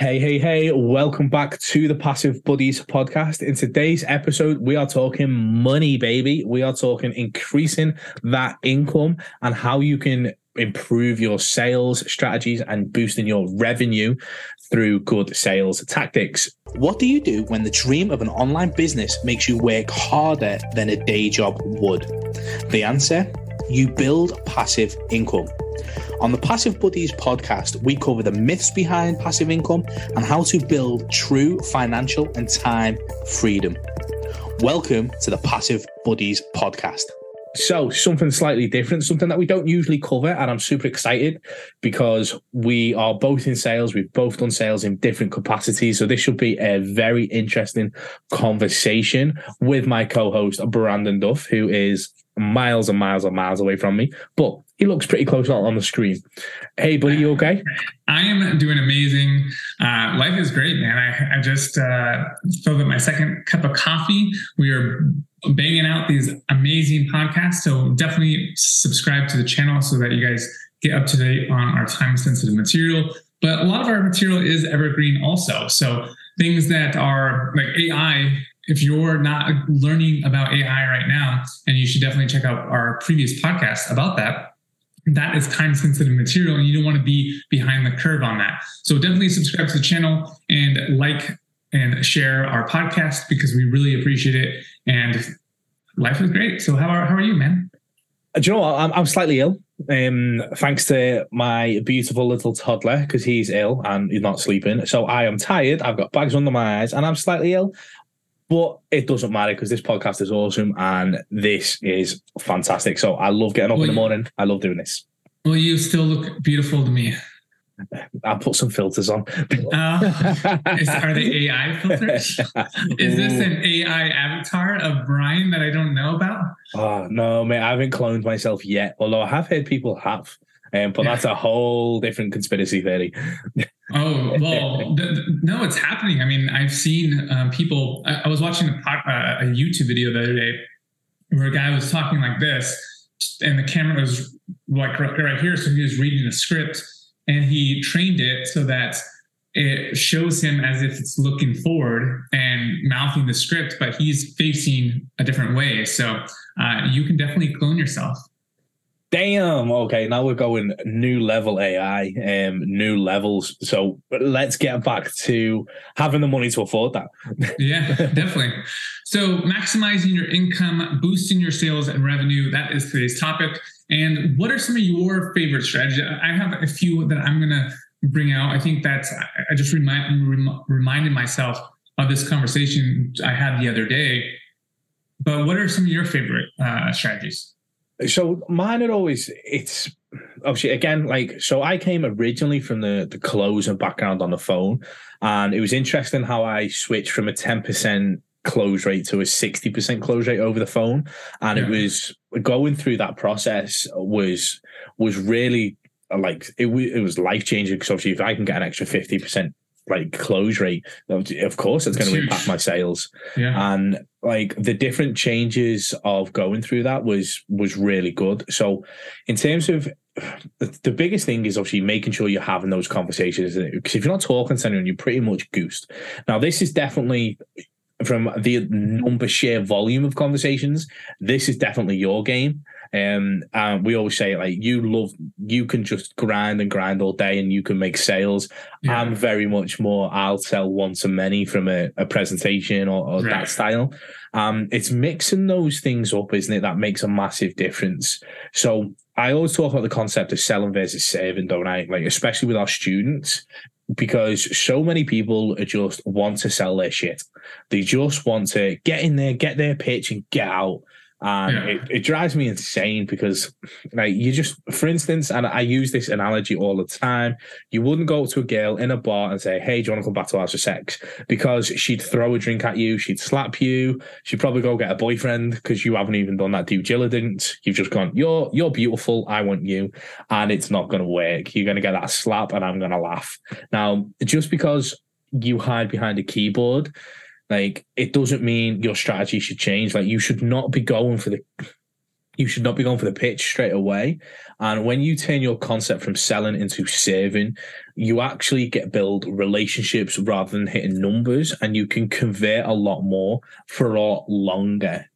Hey, hey, hey, welcome back to the Passive Buddies podcast. In today's episode, we are talking money, baby. We are talking increasing that income and how you can improve your sales strategies and boosting your revenue through good sales tactics. What do you do when the dream of an online business makes you work harder than a day job would? The answer you build passive income. On the Passive Buddies podcast, we cover the myths behind passive income and how to build true financial and time freedom. Welcome to the Passive Buddies podcast. So, something slightly different, something that we don't usually cover. And I'm super excited because we are both in sales. We've both done sales in different capacities. So, this should be a very interesting conversation with my co host, Brandon Duff, who is miles and miles and miles away from me. But he looks pretty close on the screen. Hey, buddy, you okay? I am doing amazing. Uh, life is great, man. I, I just uh, filled up my second cup of coffee. We are banging out these amazing podcasts. So definitely subscribe to the channel so that you guys get up to date on our time sensitive material. But a lot of our material is evergreen also. So things that are like AI if you're not learning about AI right now, and you should definitely check out our previous podcast about that that is time sensitive material and you don't want to be behind the curve on that. So definitely subscribe to the channel and like and share our podcast because we really appreciate it. And life is great. So how are, how are you, man? Uh, do you know what? I'm, I'm slightly ill. Um, thanks to my beautiful little toddler because he's ill and he's not sleeping. So I am tired. I've got bags under my eyes and I'm slightly ill. But it doesn't matter because this podcast is awesome and this is fantastic. So I love getting up well, in the morning. I love doing this. Well, you still look beautiful to me. I'll put some filters on. uh, is, are they AI filters? is this an AI avatar of Brian that I don't know about? Oh no, mate, I haven't cloned myself yet. Although I have heard people have. Um, but that's a whole different conspiracy theory. oh well, th- no, it's happening. I mean, I've seen um, people. I, I, was watching a, uh, a YouTube video the other day where a guy was talking like this, and the camera was like right here, so he was reading a script, and he trained it so that it shows him as if it's looking forward and mouthing the script, but he's facing a different way. So uh, you can definitely clone yourself. Damn. Okay, now we're going new level AI, um, new levels. So let's get back to having the money to afford that. yeah, definitely. So maximizing your income, boosting your sales and revenue. That is today's topic. And what are some of your favorite strategies? I have a few that I'm going to bring out. I think that I just remind, rem, reminded myself of this conversation I had the other day. But what are some of your favorite uh, strategies? So mine are always it's obviously again like so I came originally from the the close and background on the phone, and it was interesting how I switched from a ten percent close rate to a 60% close rate over the phone and yeah. it was going through that process was was really like it, it was life changing because obviously if I can get an extra 50% like close rate, of course it's going to impact my sales. Yeah. And like the different changes of going through that was was really good. So in terms of the biggest thing is obviously making sure you're having those conversations because if you're not talking to anyone, you're pretty much goosed. Now, this is definitely from the number share volume of conversations. This is definitely your game. Um, and we always say like you love you can just grind and grind all day and you can make sales. Yeah. I'm very much more I'll sell one to many from a, a presentation or, or right. that style. Um, it's mixing those things up, isn't it? That makes a massive difference. So I always talk about the concept of selling versus saving, don't I? Like especially with our students, because so many people just want to sell their shit. They just want to get in there, get their pitch, and get out and yeah. it, it drives me insane because like you just for instance and i use this analogy all the time you wouldn't go to a girl in a bar and say hey do you want to come back to ours for sex? Because she'd throw a drink at you she'd slap you she'd probably go get a boyfriend because you haven't even done that due diligence. You've just gone you're you're beautiful i want you and it's not going to work. You're going to get that slap and i'm going to laugh. Now just because you hide behind a keyboard like it doesn't mean your strategy should change. Like you should not be going for the you should not be going for the pitch straight away. And when you turn your concept from selling into serving, you actually get build relationships rather than hitting numbers, and you can convert a lot more for a lot longer.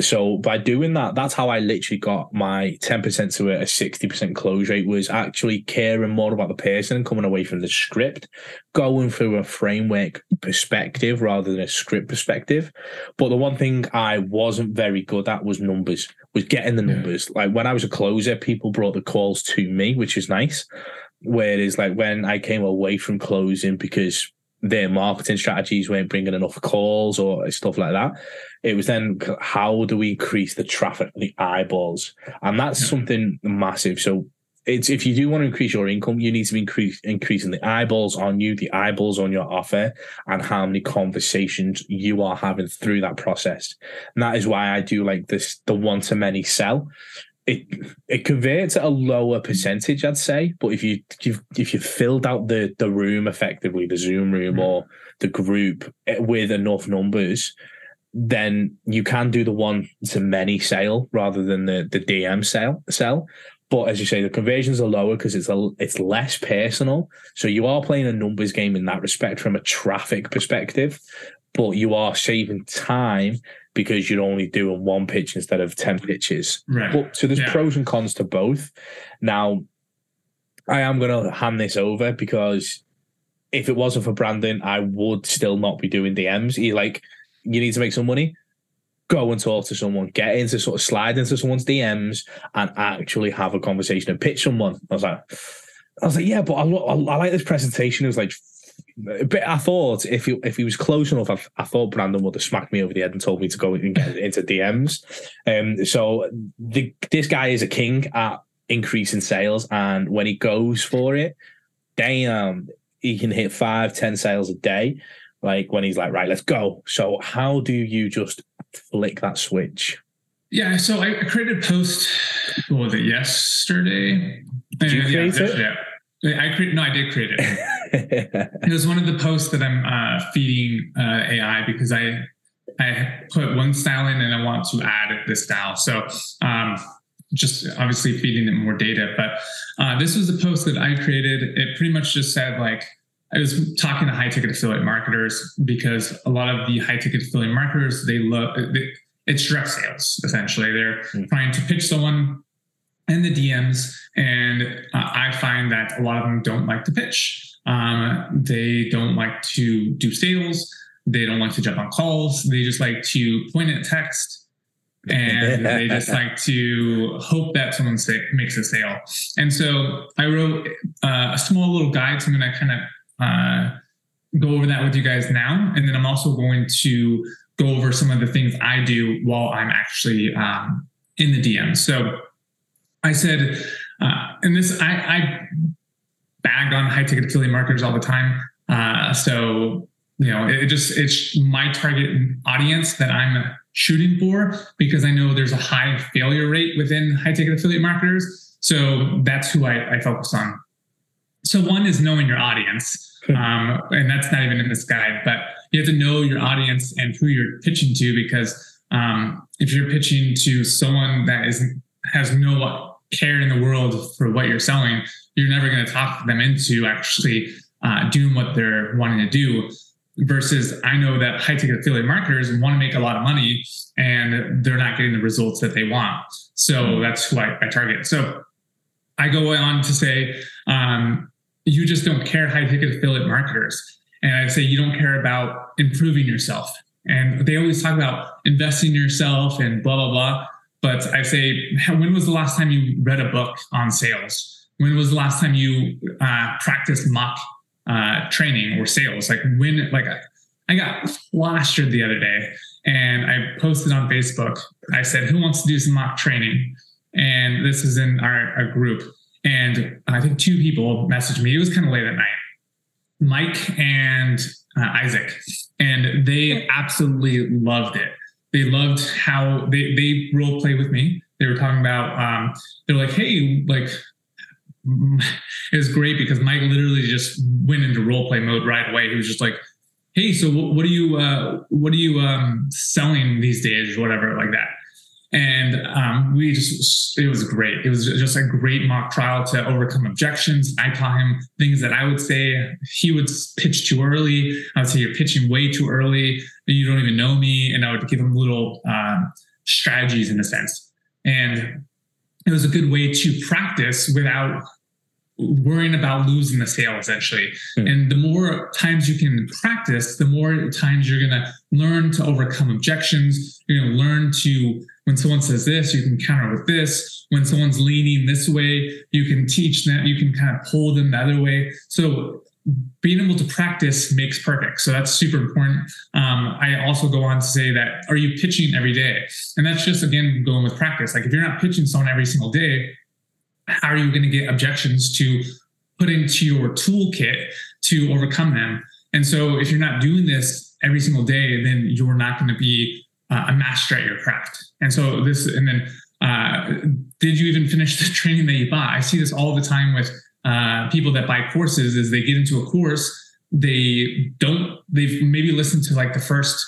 So by doing that, that's how I literally got my 10% to a 60% close rate was actually caring more about the person and coming away from the script, going through a framework perspective rather than a script perspective. But the one thing I wasn't very good at was numbers, was getting the numbers. Yeah. Like when I was a closer, people brought the calls to me, which is nice. Whereas like when I came away from closing because their marketing strategies weren't bringing enough calls or stuff like that. It was then how do we increase the traffic, the eyeballs, and that's something massive. So it's if you do want to increase your income, you need to be increase, increasing the eyeballs on you, the eyeballs on your offer, and how many conversations you are having through that process. And that is why I do like this the one to many sell it it converts at a lower percentage, I'd say. But if you if, if you filled out the the room effectively, the Zoom room mm. or the group eh, with enough numbers, then you can do the one to many sale rather than the the DM sale sell. But as you say, the conversions are lower because it's a it's less personal. So you are playing a numbers game in that respect from a traffic perspective, but you are saving time because you're only doing one pitch instead of 10 pitches. Right. But, so there's yeah. pros and cons to both. Now, I am going to hand this over because if it wasn't for Brandon, I would still not be doing DMs. He like, you need to make some money. Go and talk to someone, get into sort of slide into someone's DMs and actually have a conversation and pitch someone. I was like, I was like, yeah, but I, I, I like this presentation. It was like but I thought if he if he was close enough, I, I, thought Brandon would have smacked me over the head and told me to go and get into DMs. Um, so the, this guy is a king at increasing sales, and when he goes for it, damn, he can hit five, ten sales a day. Like when he's like, right, let's go. So how do you just flick that switch? Yeah, so I created a post. What was it yesterday? Did you create yeah, it? Yeah. I created. no, I did create it. it was one of the posts that I'm uh, feeding uh, AI because I I put one style in and I want to add this style. So um, just obviously feeding it more data. But uh, this was a post that I created. It pretty much just said like I was talking to high ticket affiliate marketers because a lot of the high ticket affiliate marketers they love it's direct sales essentially. They're mm. trying to pitch someone in the DMs. And uh, I find that a lot of them don't like to pitch. Um, they don't like to do sales. They don't like to jump on calls. They just like to point at text and they just like to hope that someone say, makes a sale. And so I wrote uh, a small little guide. So I'm going to kind of uh, go over that with you guys now. And then I'm also going to go over some of the things I do while I'm actually um, in the DM. So I said, uh, and this, I, I bagged on high ticket affiliate marketers all the time. Uh, so, you know, it, it just, it's my target audience that I'm shooting for because I know there's a high failure rate within high ticket affiliate marketers. So that's who I, I focus on. So one is knowing your audience. Um, and that's not even in this guide, but you have to know your audience and who you're pitching to because um, if you're pitching to someone that is has no care in the world for what you're selling, you're never going to talk them into actually uh, doing what they're wanting to do. Versus, I know that high ticket affiliate marketers want to make a lot of money and they're not getting the results that they want. So that's who I, I target. So I go on to say, um, you just don't care high ticket affiliate marketers. And I say, you don't care about improving yourself. And they always talk about investing in yourself and blah, blah, blah. But I say, when was the last time you read a book on sales? When was the last time you uh, practiced mock uh, training or sales? Like when, like I got plastered the other day and I posted on Facebook. I said, who wants to do some mock training? And this is in our, our group. And I think two people messaged me. It was kind of late at night. Mike and uh, Isaac. And they absolutely loved it they loved how they they role play with me. They were talking about um, they're like, hey, like it was great because Mike literally just went into role play mode right away. He was just like, hey, so what, are you uh, what are you um, selling these days or whatever like that. And um, we just, it was great. It was just a great mock trial to overcome objections. I taught him things that I would say he would pitch too early. I would say you're pitching way too early. You don't even know me. And I would give him little um, strategies in a sense. And it was a good way to practice without worrying about losing the sale essentially. Mm. And the more times you can practice, the more times you're going to learn to overcome objections. You're going to learn to, when someone says this, you can counter with this. When someone's leaning this way, you can teach them, you can kind of pull them the other way. So being able to practice makes perfect. So that's super important. Um, I also go on to say that are you pitching every day? And that's just again going with practice. Like if you're not pitching someone every single day, how are you going to get objections to put into your toolkit to overcome them? And so if you're not doing this every single day, then you're not going to be uh, a master at your craft. And so this, and then uh, did you even finish the training that you bought? I see this all the time with uh, people that buy courses. Is they get into a course, they don't, they've maybe listened to like the first,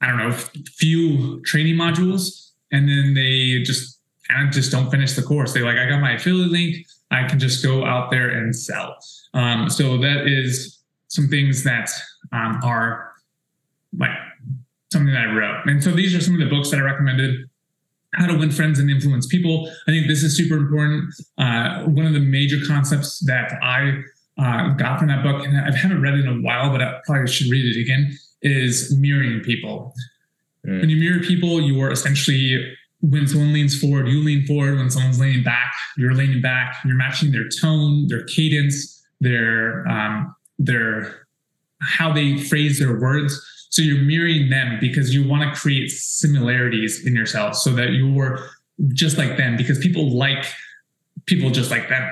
I don't know, few training modules, and then they just kind of just don't finish the course. They like, I got my affiliate link. I can just go out there and sell. Um, so that is some things that um, are like something that I wrote. And so these are some of the books that I recommended. How to win friends and influence people. I think this is super important. Uh, one of the major concepts that I uh, got from that book, and I haven't read it in a while, but I probably should read it again, is mirroring people. Mm. When you mirror people, you are essentially when someone leans forward, you lean forward. When someone's leaning back, you're leaning back. You're matching their tone, their cadence, their um, their how they phrase their words. So you're mirroring them because you want to create similarities in yourself so that you're just like them because people like people just like them.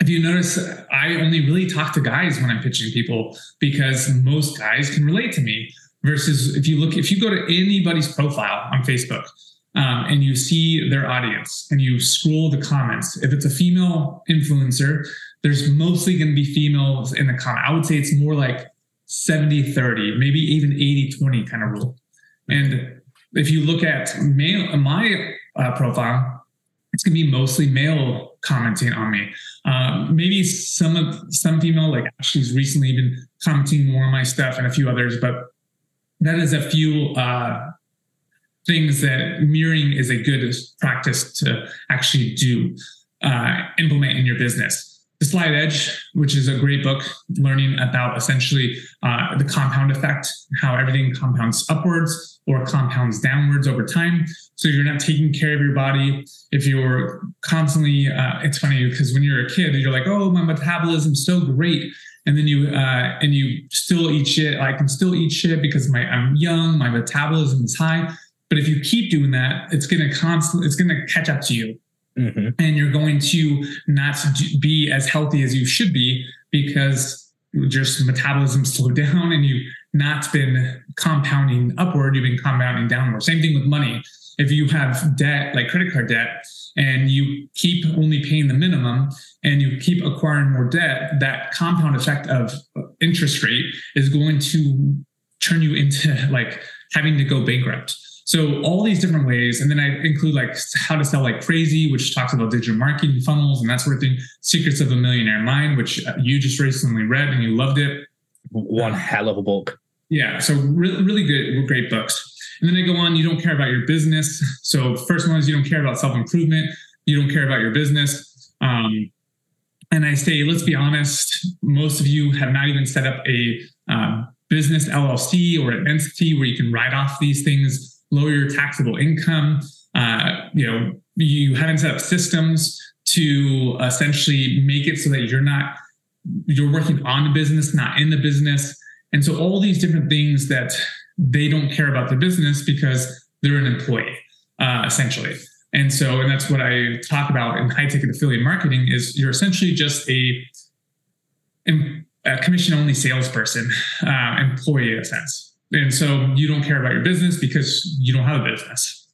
If you notice, I only really talk to guys when I'm pitching people because most guys can relate to me. Versus if you look, if you go to anybody's profile on Facebook, um, and you see their audience and you scroll the comments. If it's a female influencer, there's mostly going to be females in the comment. I would say it's more like 70 30, maybe even 80 20 kind of rule. And if you look at male, my uh, profile, it's going to be mostly male commenting on me. Um, maybe some of some female, like she's recently been commenting more on my stuff and a few others, but that is a few uh, things that mirroring is a good practice to actually do, uh, implement in your business. The Slight Edge, which is a great book, learning about essentially uh, the compound effect, how everything compounds upwards or compounds downwards over time. So you're not taking care of your body. If you're constantly, uh, it's funny because when you're a kid, you're like, oh, my metabolism's so great and then you uh, and you still eat shit. I can still eat shit because my I'm young, my metabolism is high. But if you keep doing that, it's to constantly, it's to catch up to you. Mm-hmm. And you're going to not be as healthy as you should be because just metabolism slowed down and you've not been compounding upward, you've been compounding downward. Same thing with money. If you have debt, like credit card debt, and you keep only paying the minimum and you keep acquiring more debt, that compound effect of interest rate is going to turn you into like having to go bankrupt. So all these different ways, and then I include like how to sell like crazy, which talks about digital marketing funnels and that sort of thing. Secrets of a Millionaire Mind, which uh, you just recently read and you loved it. One hell of a book. Yeah, so really, really good, great books. And then I go on. You don't care about your business. So first one is you don't care about self improvement. You don't care about your business. Um, and I say, let's be honest. Most of you have not even set up a uh, business LLC or an entity where you can write off these things lower your taxable income. Uh, you know, you haven't set up systems to essentially make it so that you're not you're working on the business, not in the business. And so all these different things that they don't care about the business because they're an employee, uh, essentially. And so, and that's what I talk about in high ticket affiliate marketing is you're essentially just a, a commission only salesperson, uh, employee in a sense. And so you don't care about your business because you don't have a business.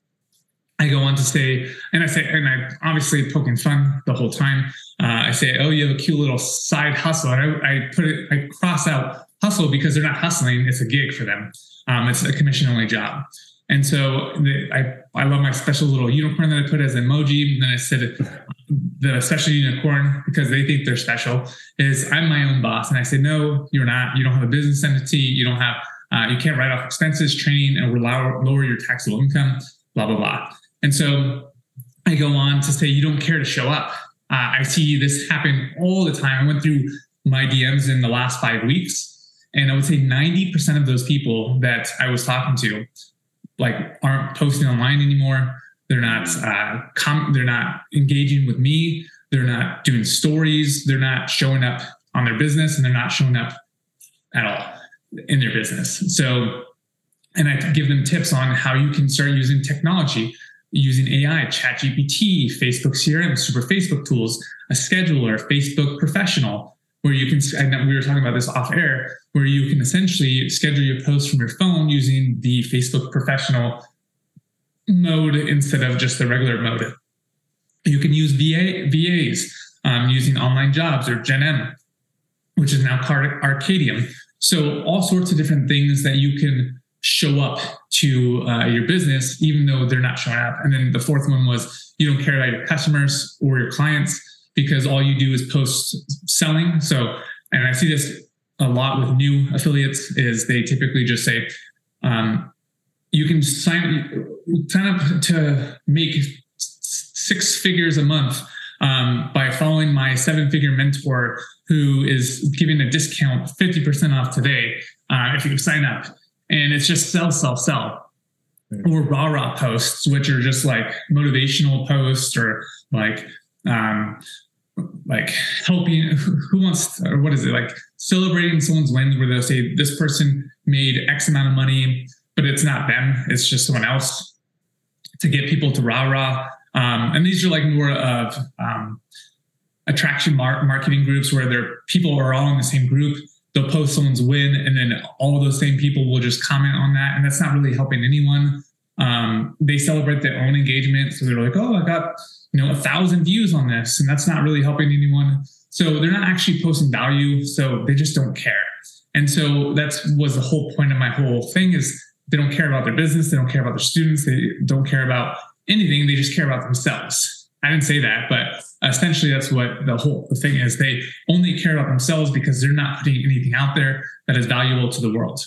I go on to say, and I say, and I obviously poking fun the whole time. Uh, I say, oh, you have a cute little side hustle. And I, I put it, I cross out hustle because they're not hustling. It's a gig for them. Um, it's a commission only job. And so the, I I love my special little unicorn that I put as an emoji. And then I said the special unicorn because they think they're special is I'm my own boss. And I said, no, you're not. You don't have a business entity. You don't have, uh, you can't write off expenses, training, and lower, lower your taxable income, blah, blah, blah. And so I go on to say, you don't care to show up. Uh, I see this happen all the time. I went through my DMs in the last five weeks. And I would say 90% of those people that I was talking to like aren't posting online anymore. They're not uh, com- they're not engaging with me. They're not doing stories. They're not showing up on their business, and they're not showing up at all in their business. So, and I give them tips on how you can start using technology, using AI, ChatGPT, Facebook CRM, Super Facebook tools, a scheduler, Facebook Professional, where you can. we were talking about this off air where you can essentially schedule your posts from your phone using the Facebook professional mode instead of just the regular mode. You can use VA, VAs um, using online jobs or GenM, which is now Arcadium. So all sorts of different things that you can show up to uh, your business, even though they're not showing up. And then the fourth one was you don't care about your customers or your clients because all you do is post selling. So, and I see this a lot with new affiliates is they typically just say, um, you can sign sign up to make six figures a month um, by following my seven figure mentor who is giving a discount 50% off today uh, if you sign up. And it's just sell, sell, sell. Mm-hmm. Or rah rah posts, which are just like motivational posts or like um, like helping who wants or what is it like celebrating someone's wins where they'll say this person made x amount of money but it's not them it's just someone else to get people to rah rah um, and these are like more of um, attraction mar- marketing groups where their people are all in the same group. They'll post someone's win and then all those same people will just comment on that and that's not really helping anyone. Um, they celebrate their own engagement so they're like oh i got you know a thousand views on this and that's not really helping anyone. So they're not actually posting value so they just don't care. And so that's was the whole point of my whole thing is they don't care about their business they don't care about their students they don't care about anything they just care about themselves i didn't say that but essentially that's what the whole the thing is they only care about themselves because they're not putting anything out there that is valuable to the world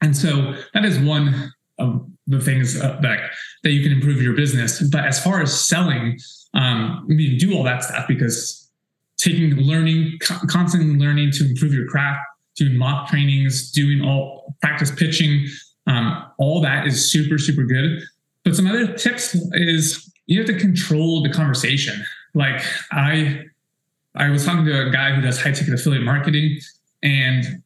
and so that is one of the things uh, that that you can improve your business. But as far as selling, um, I mean, do all that stuff because taking learning, constantly learning to improve your craft, doing mock trainings, doing all practice pitching, um, all that is super super good. But some other tips is you have to control the conversation. Like I, I was talking to a guy who does high ticket affiliate marketing, and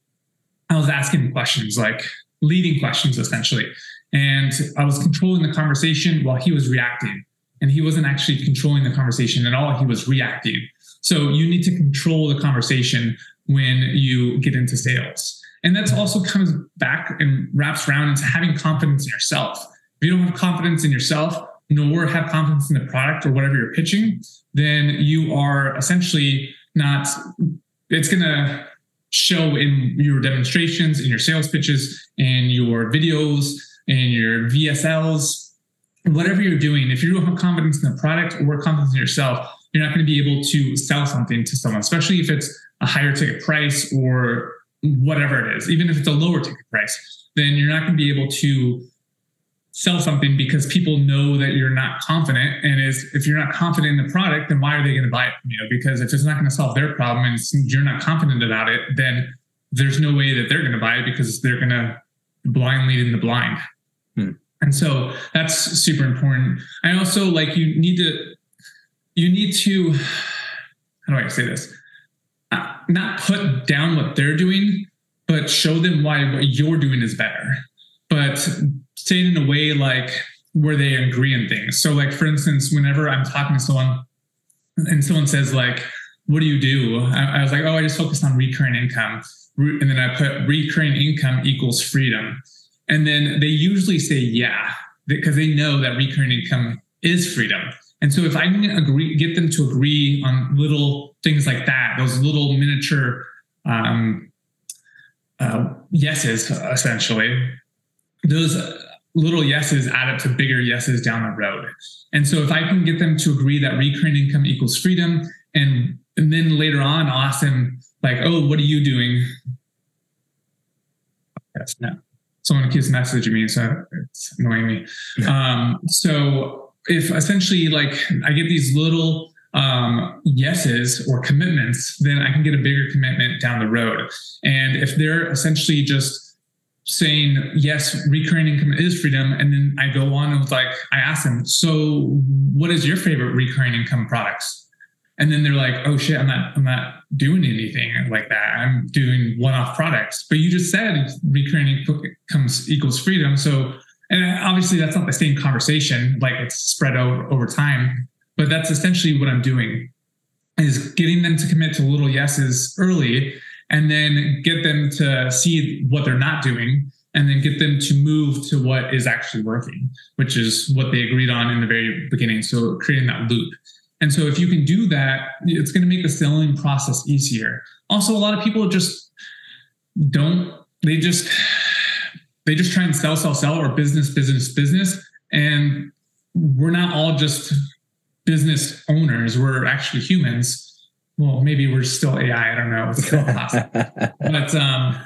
I was asking questions like leading questions essentially. And I was controlling the conversation while he was reacting. And he wasn't actually controlling the conversation at all. He was reacting. So you need to control the conversation when you get into sales. And that's also comes back and wraps around into having confidence in yourself. If you don't have confidence in yourself, nor have confidence in the product or whatever you're pitching, then you are essentially not, it's going to show in your demonstrations, in your sales pitches, in your videos, in your VSLs, whatever you're doing, if you don't have confidence in the product or confidence in yourself, you're not going to be able to sell something to someone, especially if it's a higher ticket price or whatever it is, even if it's a lower ticket price, then you're not going to be able to sell something because people know that you're not confident. And is if you're not confident in the product, then why are they going to buy it from you? Because if it's not going to solve their problem and you're not confident about it, then there's no way that they're going to buy it because they're going to blind lead in the blind. Hmm. And so that's super important. I also like you need to you need to how do I say this? Uh, not put down what they're doing, but show them why what you're doing is better. But say it in a way like where they agree on things. So like for instance, whenever I'm talking to someone and someone says like, what do you do? I, I was like, oh, I just focus on recurring income. And then I put recurring income equals freedom. And then they usually say, yeah, because they know that recurring income is freedom. And so if I can agree, get them to agree on little things like that, those little miniature um, uh, yeses, essentially, those little yeses add up to bigger yeses down the road. And so if I can get them to agree that recurring income equals freedom, and and then later on I'll ask them like, oh, what are you doing? Yes, no. Someone keeps messaging me, so it's annoying me. Um, so if essentially like I get these little um, yeses or commitments, then I can get a bigger commitment down the road. And if they're essentially just saying yes recurring income is freedom. And then i go on and like i ask them so what is your favorite recurring income products? And then they're like oh shit i'm not i'm not doing anything like that. I'm doing one-off products. But you just said recurring income equals freedom. So and obviously that's not the same conversation like it's spread over over time but that's essentially what i'm doing is getting them to commit to little yeses early and then get them to see what they're not doing and then get them to move to what is actually working, which is what they agreed on in the very beginning. So creating that loop. And so if you can do that, it's going to make the selling process easier. Also, a lot of people just don't, they just, they just try and sell, sell, sell, or business, business, business. And we're not all just business owners. We're actually humans well, maybe we're still AI. I don't know. It's still possible. but um,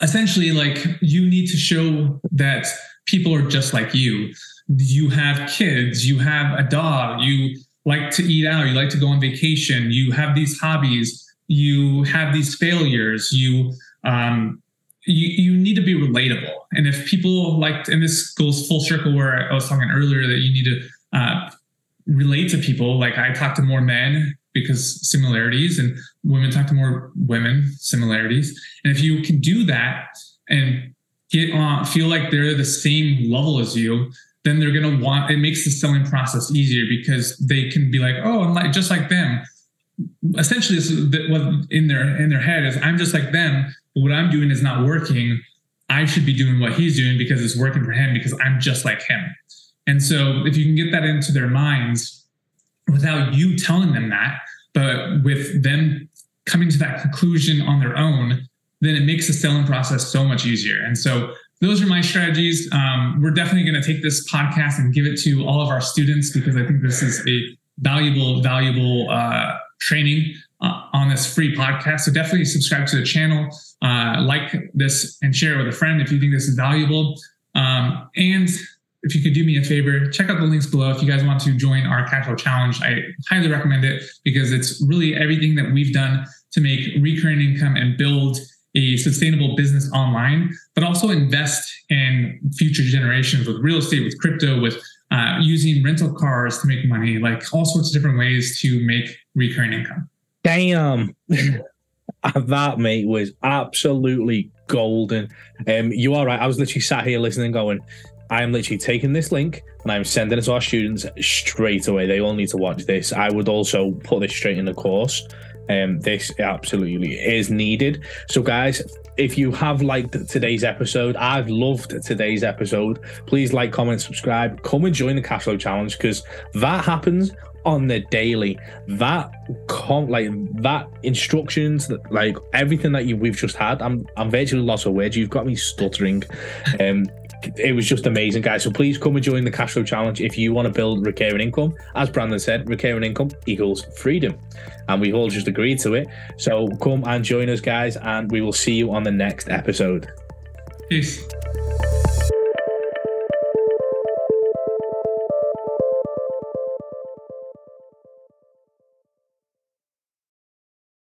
essentially, like you need to show that people are just like you. You have kids, you have a dog, you like to eat out, you like to go on vacation, you have these hobbies, you have these failures, you um, you, you need to be relatable. And if people like, and this goes full circle where I was talking earlier that you need to uh, relate to people. Like I talk to more men because similarities and women talk to more women similarities. And if you can do that and get on feel like they're the same level as you then they're going to want it makes the selling process easier because they can be like oh i'm like just like them. Essentially this is what in their in their head is i'm just like them but what i'm doing is not working. I should be doing what he's doing because it's working for him because i'm just like him. And so if you can get that into their minds without you telling them that, but with them coming to that conclusion on their own, then it makes the selling process so much easier. And so those are my strategies. Um, we're definitely going to take this podcast and give it to all of our students because I think this is a valuable, valuable uh, training uh, on this free podcast. So definitely subscribe to the channel, uh, like this, and share it with a friend if you think this is valuable. Um, and if you could do me a favor, check out the links below. If you guys want to join our cash flow challenge, I highly recommend it because it's really everything that we've done to make recurring income and build a sustainable business online, but also invest in future generations with real estate, with crypto, with uh, using rental cars to make money, like all sorts of different ways to make recurring income. Damn. that mate was absolutely golden. Um, you are right. I was literally sat here listening, going, I am literally taking this link and I'm sending it to our students straight away. They all need to watch this. I would also put this straight in the course. Um, this absolutely is needed. So, guys, if you have liked today's episode, I've loved today's episode. Please like, comment, subscribe. Come and join the Cashflow Challenge because that happens on the daily. That com like that instructions, like everything that you we've just had. I'm I'm virtually lost of words. You've got me stuttering. Um, it was just amazing, guys. So please come and join the Cashflow Challenge if you want to build recurring income. As Brandon said, recurring income equals freedom. And we all just agreed to it. So come and join us, guys, and we will see you on the next episode. Peace.